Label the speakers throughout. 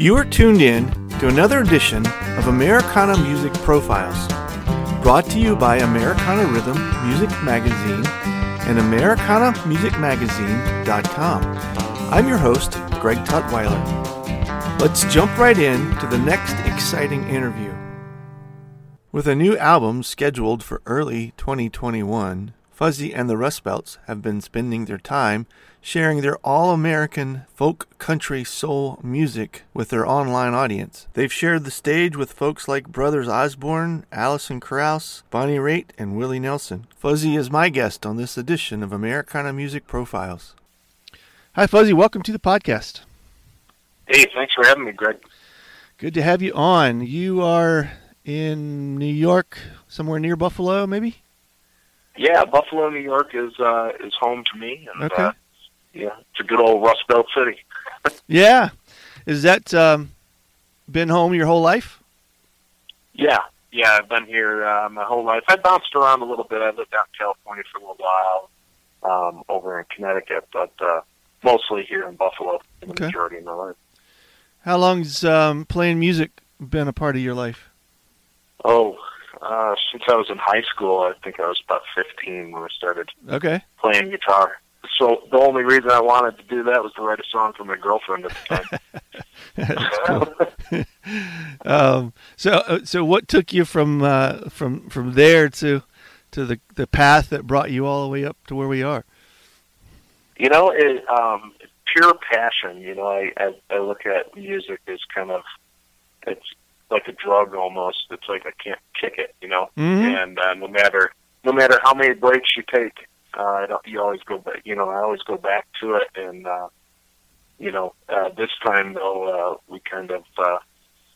Speaker 1: You are tuned in to another edition of Americana Music Profiles, brought to you by Americana Rhythm Music Magazine and AmericanaMusicMagazine.com. I'm your host, Greg Tutwiler. Let's jump right in to the next exciting interview. With a new album scheduled for early 2021, Fuzzy and the Rust Belts have been spending their time sharing their all American folk country soul music with their online audience. They've shared the stage with folks like Brothers Osborne, Alison Krauss, Bonnie Raitt, and Willie Nelson. Fuzzy is my guest on this edition of Americana Music Profiles. Hi, Fuzzy. Welcome to the podcast.
Speaker 2: Hey, thanks for having me, Greg.
Speaker 1: Good to have you on. You are in New York, somewhere near Buffalo, maybe?
Speaker 2: Yeah, Buffalo, New York is uh, is home to me. And,
Speaker 1: Okay.
Speaker 2: Uh, yeah, it's a good old Rust Belt city.
Speaker 1: Yeah. Is that um, been home your whole life?
Speaker 2: Yeah, yeah, I've been here uh, my whole life. I bounced around a little bit. I lived out in California for a little while, um, over in Connecticut, but uh, mostly here in Buffalo for the
Speaker 1: Okay.
Speaker 2: majority of my life.
Speaker 1: How long's um, playing music been a part of your life?
Speaker 2: Oh, uh, since I was in high school, I think I was about 15 when I started
Speaker 1: Okay.
Speaker 2: playing guitar. So the only reason I wanted to do that was to write a song for my girlfriend at the time.
Speaker 1: Um, so, uh, so what took you from uh, from from there to to the the path that brought you all the way up to where we are?
Speaker 2: You know, it, um, pure passion. You know, I, I I look at music as kind of it's like a drug almost. It's like I can't kick it. You know,
Speaker 1: Mhm.
Speaker 2: and uh, no matter no matter how many breaks you take, uh, you always go back. You know, I always go back to it. And uh, you know, uh, this time though, uh, we kind of uh,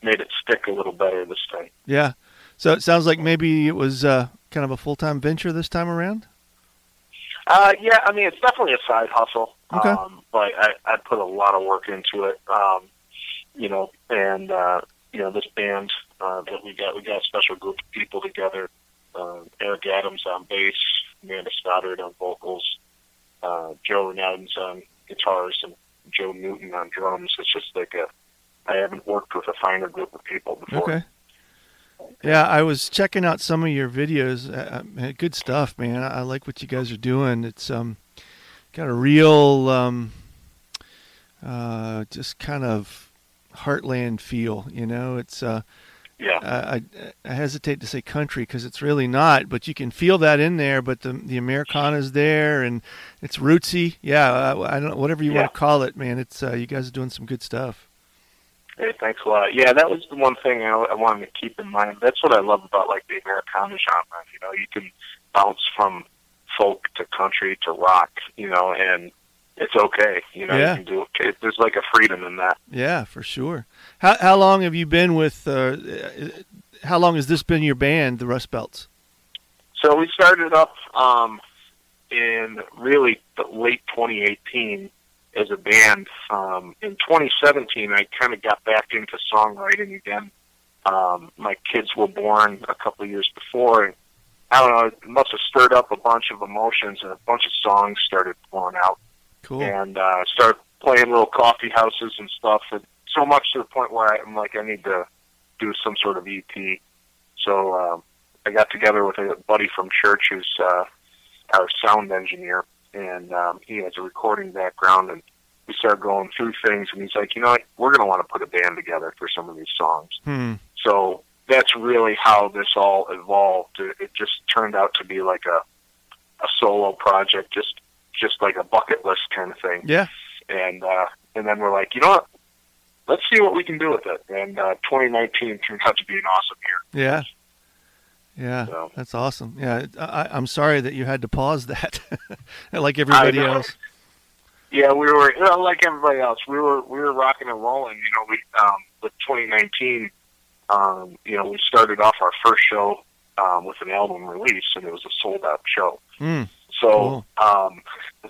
Speaker 2: made it stick a little better this time.
Speaker 1: Yeah. So it sounds like maybe it was uh, kind of a full time venture this time around.
Speaker 2: Uh, yeah, I mean, it's definitely a side hustle.
Speaker 1: Okay.
Speaker 2: Um, but I, I put a lot of work into it. Um, you know, and, uh, you know, this band, uh, that we got, we got a special group of people together. Uh, Eric Adams on bass, Amanda Stoddard on vocals, uh, Joe Renadens on guitars, and Joe Newton on drums. It's just like a, I haven't worked with a finer group of people before.
Speaker 1: Okay. Yeah, I was checking out some of your videos. Uh, uh, good stuff, man. I, I like what you guys are doing. It's um, got a real um, uh, just kind of heartland feel. You know, it's uh,
Speaker 2: Yeah.
Speaker 1: I, I, I hesitate to say country because it's really not, but you can feel that in there. But the the Americana's there, and it's rootsy. Yeah, I, I don't know whatever you
Speaker 2: Yeah.
Speaker 1: want to call it, man. It's uh, you guys are doing some good stuff.
Speaker 2: Hey, thanks a lot. Yeah, that was the one thing I, I wanted to keep in mind. That's what I love about like the Americana genre. You know, you can bounce from folk to country to rock. You know, and it's okay. You know,
Speaker 1: Yeah.
Speaker 2: you can do it. There's like a freedom in that.
Speaker 1: Yeah, for sure. How how long have you been with? Uh, uh, how long has this been your band, the Rust Belts?
Speaker 2: So we started up um, in really the late 2018 as a band. Um, in 2017, I kind of got back into songwriting again. Um, my kids were born a couple of years before, and I don't know, it must have stirred up a bunch of emotions, and a bunch of songs started pouring out
Speaker 1: Cool.
Speaker 2: and uh, started playing little coffee houses and stuff. And so much to the point where I'm like, I need to do some sort of EP. So um, I got together with a buddy from church who's uh, our sound engineer, and um, he has a recording background. And we started going through things, and he's like, you know, what? we're going to want to put a band together for some of these songs.
Speaker 1: Hmm.
Speaker 2: So that's really how this all evolved. It it just turned out to be like a a solo project, just just like a bucket list kind of thing.
Speaker 1: Yeah.
Speaker 2: And uh, and then we're like, you know what? Let's see what we can do with it. And uh, 2019 turned out to be an awesome year.
Speaker 1: Yeah. Yeah,
Speaker 2: So-
Speaker 1: that's awesome. Yeah, I, I'm sorry that you had to pause that, like everybody else.
Speaker 2: Yeah, we were you know, like everybody else. We were we were rocking and rolling. You know, we um, with 2019. Um, you know, we started off our first show um, with an album release, and it was a sold out show.
Speaker 1: Mm,
Speaker 2: So um,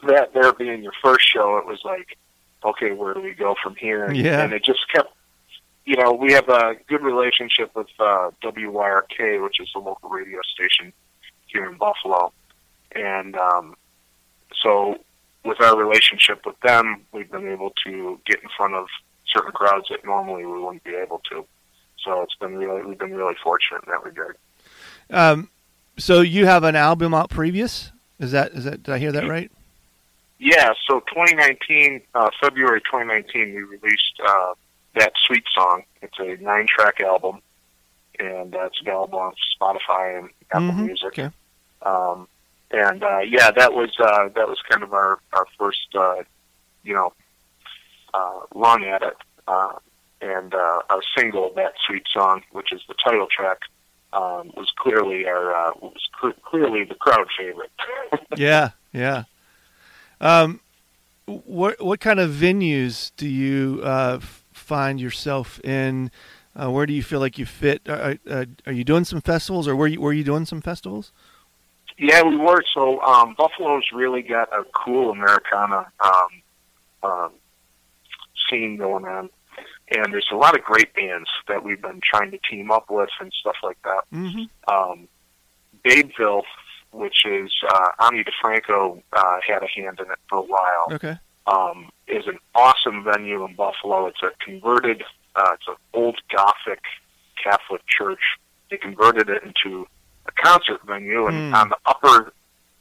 Speaker 2: that there being your first show, it was like, okay, where do we go from here? And,
Speaker 1: Yeah.
Speaker 2: and it just kept. You know, we have a good relationship with uh, WYRK, which is the local radio station here in Buffalo, and um, so with our relationship with them, we've been able to get in front of certain crowds that normally we wouldn't be able to. So it's been really, we've been really fortunate in that regard.
Speaker 1: Um, so you have an album out previous? Is that is that? Did I hear that right?
Speaker 2: Yeah, so 2019, uh, February 2019, we released uh, that Sweet Song. It's a nine-track album, and uh, it's available on Spotify and Apple
Speaker 1: Mhm,
Speaker 2: Music.
Speaker 1: Okay.
Speaker 2: Um, and uh, yeah, that was uh, that was kind of our our first uh, you know uh, run at it. Uh, and uh, our single, that sweet song, which is the title track, um, was clearly our uh, was cl- clearly the crowd favorite.
Speaker 1: yeah, yeah. Um, what what kind of venues do you uh, find yourself in? Uh, where do you feel like you fit? Are, are, are you doing some festivals, or were you were you doing some festivals?
Speaker 2: Yeah, we were. So um, Buffalo's really got a cool Americana um, um, scene going on, and there's a lot of great bands that we've been trying to team up with and stuff like that.
Speaker 1: Mm-hmm.
Speaker 2: Um, Babeville, which is uh, Ani DiFranco, uh, had a hand in it for a while.
Speaker 1: Okay.
Speaker 2: Um, is an awesome venue in Buffalo. It's a converted, uh, it's an old Gothic Catholic church. They converted it into a concert venue, and
Speaker 1: Hmm.
Speaker 2: on the upper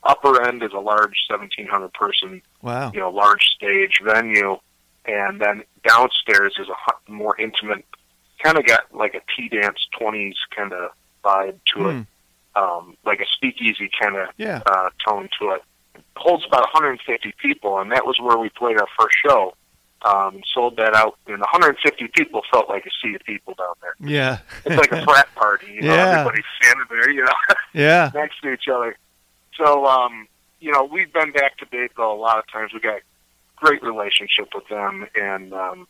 Speaker 2: upper end is a large 1,700 person,
Speaker 1: Wow.
Speaker 2: you know, large stage venue, and then downstairs is a more intimate, kind of got like a tea dance 20s kind of vibe to it,
Speaker 1: Hmm.
Speaker 2: Um, like a speakeasy kind of
Speaker 1: Yeah.
Speaker 2: uh, tone to it. Holds about 150 people, and that was where we played our first show. Um, sold that out, and 150 people felt like a sea of people down there.
Speaker 1: Yeah.
Speaker 2: It's like a frat party, you know.
Speaker 1: Yeah.
Speaker 2: Everybody's standing there, you know,
Speaker 1: yeah.
Speaker 2: next to each other. So, um, you know, we've been back to Babeville a lot of times. We got great relationship with them, and um,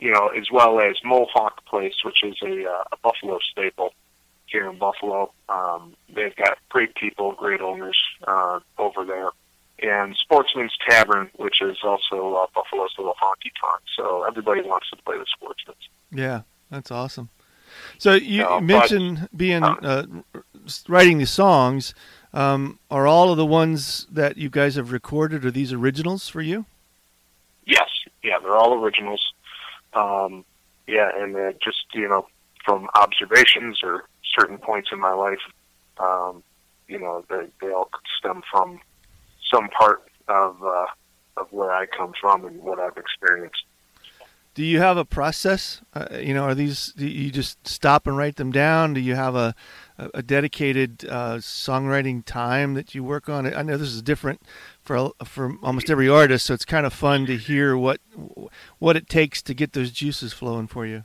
Speaker 2: you know, as well as Mohawk Place, which is a, uh, a Buffalo staple here in Buffalo. Um, they've got great people, great owners uh, over there, and Sportsman's Tavern, which is also uh, Buffalo's little honky tonk. So everybody wants to play the Sportsman's.
Speaker 1: Yeah. That's awesome. So you
Speaker 2: No, but-
Speaker 1: mentioned being uh, writing the songs. Um, are all of the ones that you guys have recorded are these originals for you?
Speaker 2: Yes, yeah, they're all originals. Um, yeah, and uh, just you know from observations or certain points in my life, um, you know, they they all stem from some part of uh, of where I come from and what I've experienced.
Speaker 1: Do you have a process? Uh, you know, are these? Do you just stop and write them down? Do you have a a, dedicated uh, songwriting time that you work on? I know this is different for for almost every artist, so it's kind of fun to hear what what it takes to get those juices flowing for you.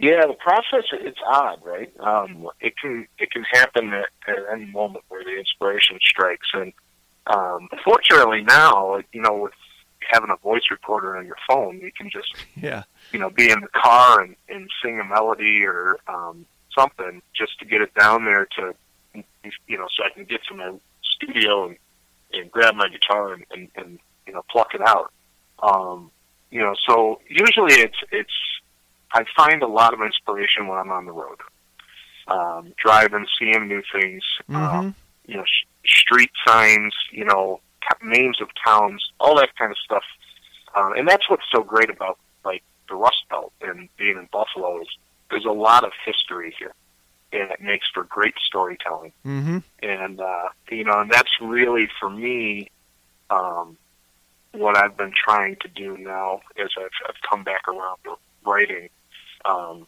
Speaker 2: Yeah, the process it's odd, right? Um, it can it can happen at, at any moment where the inspiration strikes, and um, fortunately now, you know, with having a voice recorder on your phone, you can just
Speaker 1: Yeah,
Speaker 2: you know, be in the car and, and sing a melody or um, something just to get it down there to, you know, so I can get to my studio and, and grab my guitar and, and, and, you know, pluck it out. Um, you know, so usually it's, it's, I find a lot of inspiration when I'm on the road. Um, driving, seeing new things,
Speaker 1: hmm
Speaker 2: um, you know, sh- street signs, you know, t- names of towns, all that kind of stuff. Um, and that's what's so great about like the Rust Belt and being in Buffalo is there's a lot of history here, and it makes for great storytelling.
Speaker 1: hmm
Speaker 2: And uh, you know, and that's really for me um, what I've been trying to do now as I've, I've come back around to writing. Um,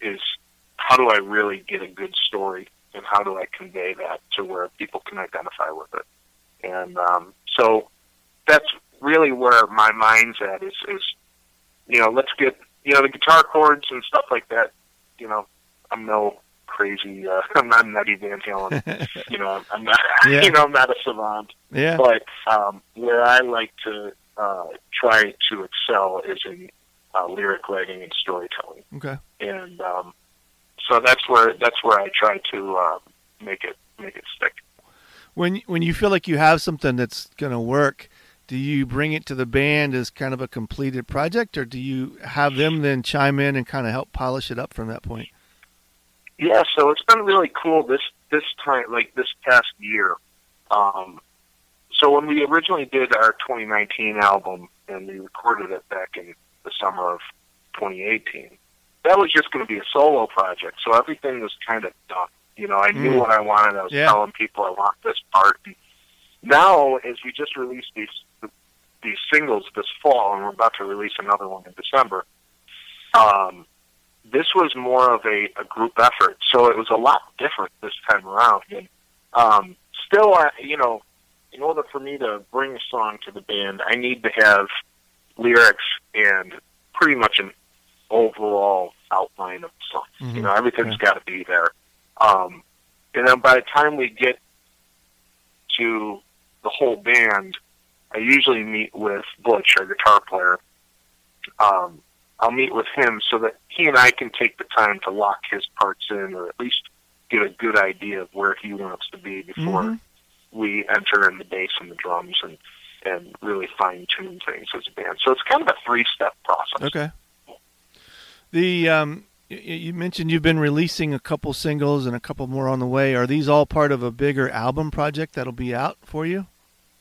Speaker 2: is how do I really get a good story and how do I convey that to where people can identify with it? And um, so that's really where my mind's at is, is, you know, let's get, you know, the guitar chords and stuff like that, you know, I'm no crazy. Uh, I'm not Eddie Van Halen. you know, I'm not.
Speaker 1: Yeah.
Speaker 2: You know, I'm not a savant.
Speaker 1: Yeah.
Speaker 2: But um, where I like to uh, try to excel is in uh, lyric writing and storytelling,
Speaker 1: Okay.
Speaker 2: and um, so that's where that's where I try to uh, make it make it stick.
Speaker 1: When when you feel like you have something that's going to work, do you bring it to the band as kind of a completed project, or do you have them then chime in and kind of help polish it up from that point?
Speaker 2: Yeah, so it's been really cool this this time, like this past year. Um, so when we originally did our 2019 album and we recorded it back in the summer of 2018, that was just going to be a solo project. So everything was kind of done. You know, I knew
Speaker 1: Mm.
Speaker 2: what I wanted. I was
Speaker 1: Yeah.
Speaker 2: telling people I want this part. Now, as we just released these these singles this fall, and we're about to release another one in December. Um, this was more of a, a group effort, so it was a lot different this time around. And um, still, I, you know, in order for me to bring a song to the band, I need to have lyrics and pretty much an overall outline of the song.
Speaker 1: Mhm.
Speaker 2: You know, everything's
Speaker 1: Yeah.
Speaker 2: got to be there. Um, and then by the time we get to the whole band, I usually meet with Butch, our guitar player. Um, I'll meet with him so that he and I can take the time to lock his parts in, or at least get a good idea of where he wants to be before
Speaker 1: Mhm.
Speaker 2: we enter in the bass and the drums and and really fine tune things as a band. So it's kind of a three step process.
Speaker 1: Okay. The um, you mentioned you've been releasing a couple singles and a couple more on the way. Are these all part of a bigger album project that'll be out for you?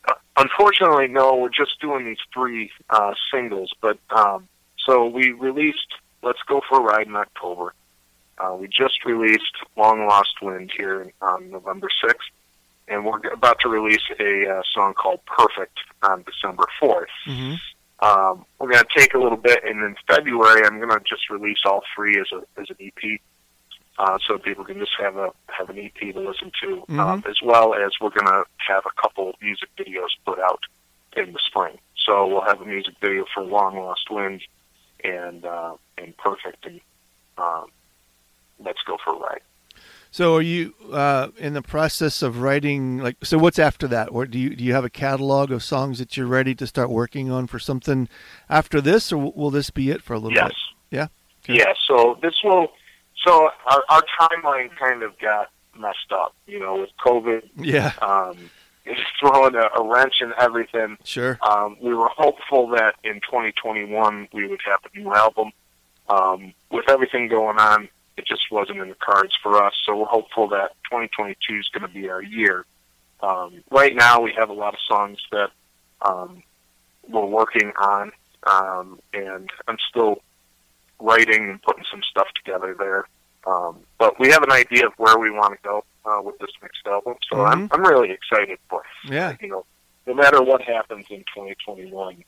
Speaker 2: Uh, unfortunately, no. We're just doing these three uh, singles. But um, so we released "Let's Go for a Ride" in October. Uh, we just released "Long Lost Wind" here on November sixth, and we're about to release a uh, song called "Perfect" on December fourth.
Speaker 1: Mm-hmm.
Speaker 2: Um, we're going to take a little bit, and in February, I'm going to just release all three as a as an EP, uh, so people can just have a have an EP to listen to, um, as well as we're going to have a couple music videos put out in the spring. So we'll have a music video for "Long Lost Wind" and uh, and "Perfect," and um, "Let's Go for a Ride."
Speaker 1: So are you uh, in the process of writing? Like, so what's after that? Or do you do you have a catalog of songs that you're ready to start working on for something after this, or will this be it for a little
Speaker 2: Yes.
Speaker 1: bit? Yeah? Okay.
Speaker 2: Yeah. So this will. So our, our timeline kind of got messed up, you know, with COVID.
Speaker 1: Yeah,
Speaker 2: Um, it's throwing a, a wrench in everything.
Speaker 1: sure.
Speaker 2: Um, we were hopeful that in 2021 we would have a new album. Um, with everything going on, it just wasn't in the cards for us. So we're hopeful that 2022 is going to be our year. Um, right now, we have a lot of songs that um, we're working on, um, and I'm still writing and putting some stuff together there. Um, but we have an idea of where we want to go uh, with this next album, so I'm I'm really excited for it
Speaker 1: Yeah.
Speaker 2: you know, no matter what happens in 2021,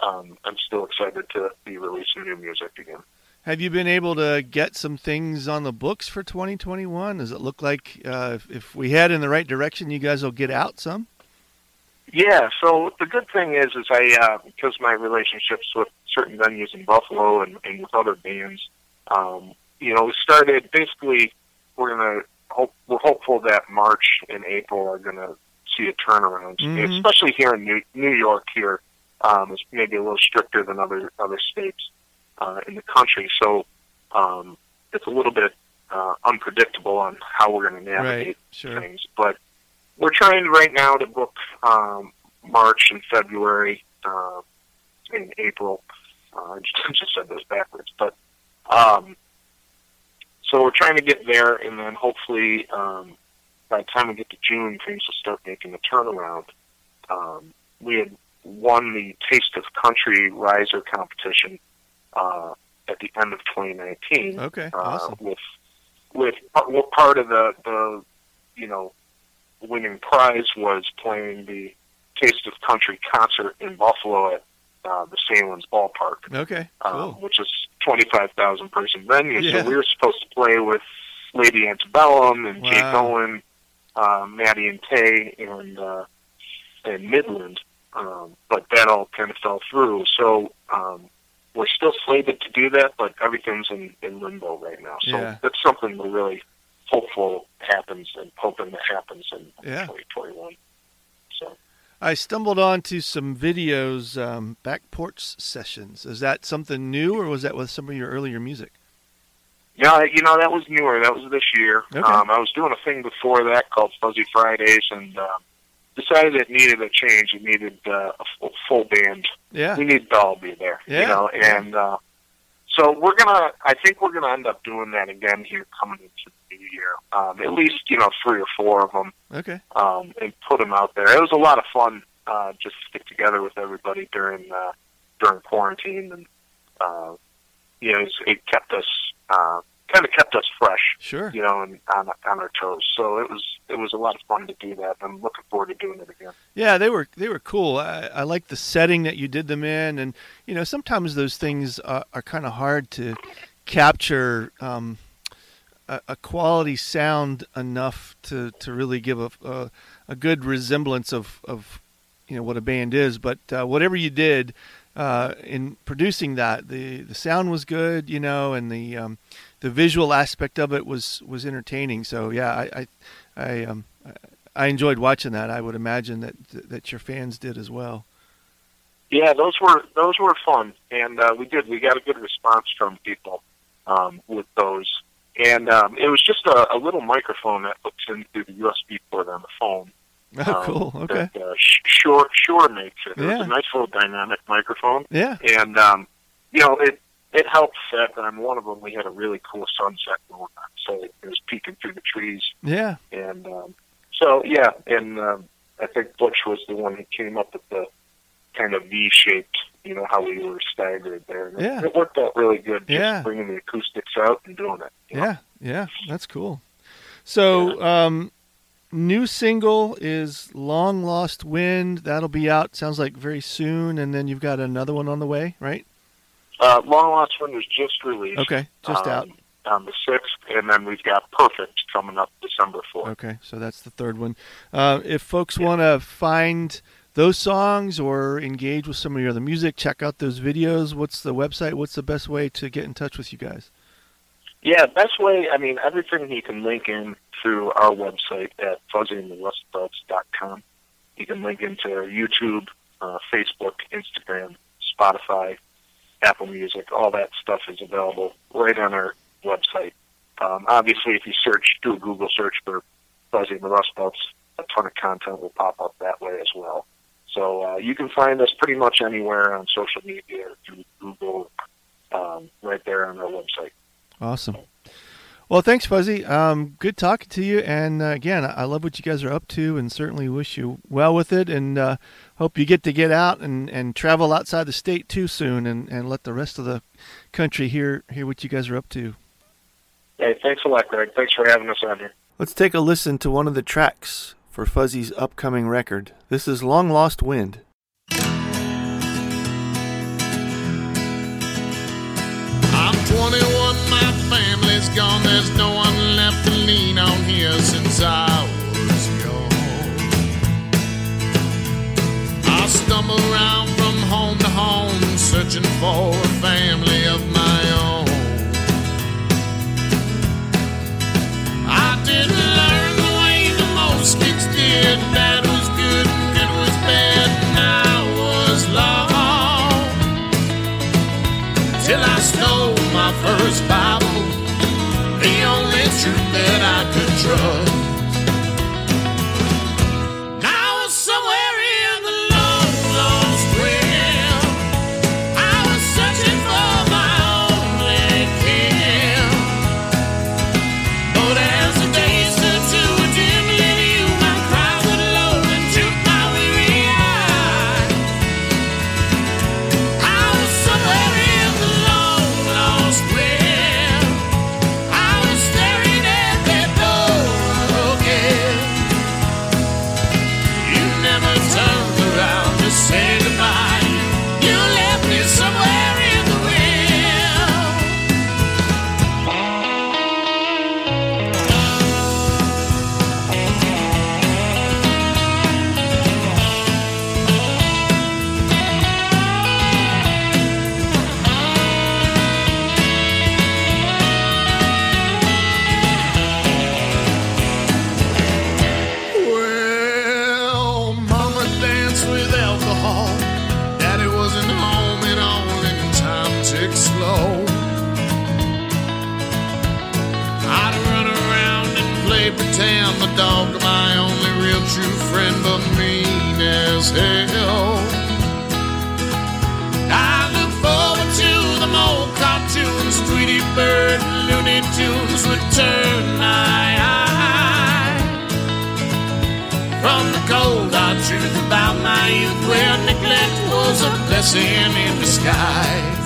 Speaker 2: um, I'm still excited to be releasing new music again.
Speaker 1: Have you been able to get some things on the books for 2021? Does it look like uh, if, if we head in the right direction, you guys will get out some?
Speaker 2: Yeah, so the good thing is, is I uh, because my relationships with certain venues in Buffalo and, and with other bands, um, you know, we started basically. We're gonna hope we're hopeful that March and April are gonna see a turnaround,
Speaker 1: Mhm.
Speaker 2: especially here in New, New York. Here, um, is maybe a little stricter than other other states uh, in the country, so um, it's a little bit uh, unpredictable on how we're going to navigate
Speaker 1: Right. Sure.
Speaker 2: things. But we're trying right now to book um, March and February uh, and April. Uh, I just, I just said those backwards, but um, so we're trying to get there, and then hopefully um, by the time we get to June, things will start making a turnaround. Um, we had won the Taste of Country Riser competition uh, at the end of 2019
Speaker 1: Okay.
Speaker 2: uh,
Speaker 1: Awesome.
Speaker 2: with with well, part of the the you know winning prize was playing the Taste of Country concert in Buffalo at uh, the Sahlen's Ballpark,
Speaker 1: Okay.
Speaker 2: uh,
Speaker 1: Cool.
Speaker 2: which is twenty five thousand person venue.
Speaker 1: Yeah.
Speaker 2: So we were supposed to play with Lady Antebellum and Jake
Speaker 1: Wow.
Speaker 2: Owen, uh, Maddie and Tae, and uh, and Midland, um, but that all kind of fell through. So um, we're still slated to do that, but everything's in, in limbo right now. So
Speaker 1: Yeah.
Speaker 2: that's something we're really hopeful happens and hoping that happens in
Speaker 1: Yeah.
Speaker 2: 2021. So
Speaker 1: I stumbled onto some videos, um, back porch sessions. Is that something new, or was that with some of your earlier music?
Speaker 2: yeah, you know that was newer. That was this year.
Speaker 1: Okay.
Speaker 2: Um, I was doing a thing before that called Fuzzy Fridays, and um, decided it needed a change. It needed uh, a full, full band
Speaker 1: Yeah.
Speaker 2: we need to all be there.
Speaker 1: Yeah.
Speaker 2: You know, and uh, so we're gonna. I think we're gonna end up doing that again here coming into the new year. Um, at least you know three or four of them,
Speaker 1: Okay.
Speaker 2: um, and put them out there. It was a lot of fun uh, just to get together with everybody during uh, during quarantine, and uh, you know, it's, it kept us uh, kind of kept us fresh.
Speaker 1: Sure.
Speaker 2: You know, and on on our toes. So it was it was a lot of fun to do that. I'm looking forward to doing it again.
Speaker 1: Yeah, they were they were cool. I, I like the setting that you did them in, and you know sometimes those things are, are kind of hard to capture um, a, a quality sound enough to, to really give a, a a good resemblance of, of you know what a band is. But uh, whatever you did uh, in producing that, the the sound was good, you know, and the um, the visual aspect of it was was entertaining. So yeah, I I I, um, I enjoyed watching that. I would imagine that that your fans did as well.
Speaker 2: Yeah, those were those were fun, and uh, we did. We got a good response from people um, with those, and um, it was just a, a little microphone that hooks into the USB port on the phone.
Speaker 1: Oh,
Speaker 2: um,
Speaker 1: cool. Okay.
Speaker 2: That, uh, Shure Shure makes it. It
Speaker 1: Yeah.
Speaker 2: was a nice little dynamic microphone,
Speaker 1: Yeah.
Speaker 2: and um, you know it it helped that on one of them we had a really cool sunset going on, so it was peeking through the trees,
Speaker 1: Yeah.
Speaker 2: and um, so yeah, and um, I think Butch was the one who came up with the kind of V-shaped, you know, how we were staggered there. And it-
Speaker 1: Yeah.
Speaker 2: it worked out really good. Just
Speaker 1: Yeah.
Speaker 2: bringing the acoustics out and doing it. you know.
Speaker 1: Yeah. Yeah. That's cool. So, um, new single is "Long Lost Wind." That'll be out. Sounds like very soon, and then you've got another one on the way, right?
Speaker 2: Uh, Long Lost Wind was just released.
Speaker 1: Okay, just
Speaker 2: um,
Speaker 1: out.
Speaker 2: on the sixth, and then we've got Perfect coming up December fourth.
Speaker 1: Okay, so that's the third one. Uh, if folks want to find those songs or engage with some of your other music, check out those videos. What's the website? What's the best way to get in touch with you guys?
Speaker 2: Yeah, best way. I mean, everything you can link in through our website at fuzzyandtherustbelts.com. You can link into YouTube, uh, Facebook, Instagram, Spotify, Apple Music. All that stuff is available right on our website. Um, obviously, if you search, do a Google search for Fuzzy and the Rust Belts, a ton of content will pop up that way as well. So uh, you can find us pretty much anywhere on social media, through Google, um, right there on our website.
Speaker 1: Awesome. Well, thanks, Fuzzy. Um, good talking to you. And uh, again, I I love what you guys are up to, and certainly wish you well with it. And uh, hope you get to get out and, and travel outside the state too soon, and, and let the rest of the country hear hear what you guys are up to.
Speaker 2: Hey, thanks a lot, Greg. Thanks for having us on here.
Speaker 1: Let's take a listen to one of the tracks for Fuzzy's upcoming record. This is Long Lost Wind.
Speaker 3: Since I was young. I stumble around from home to home, searching for a family of my own. I didn't learn the way the most kids did. Bad was good and good was bad, and I was lost till I stole my first Bible, the only truth could Bird, Looney Tunes would turn my eye from the cold hard truth about my youth, where neglect was a blessing in disguise.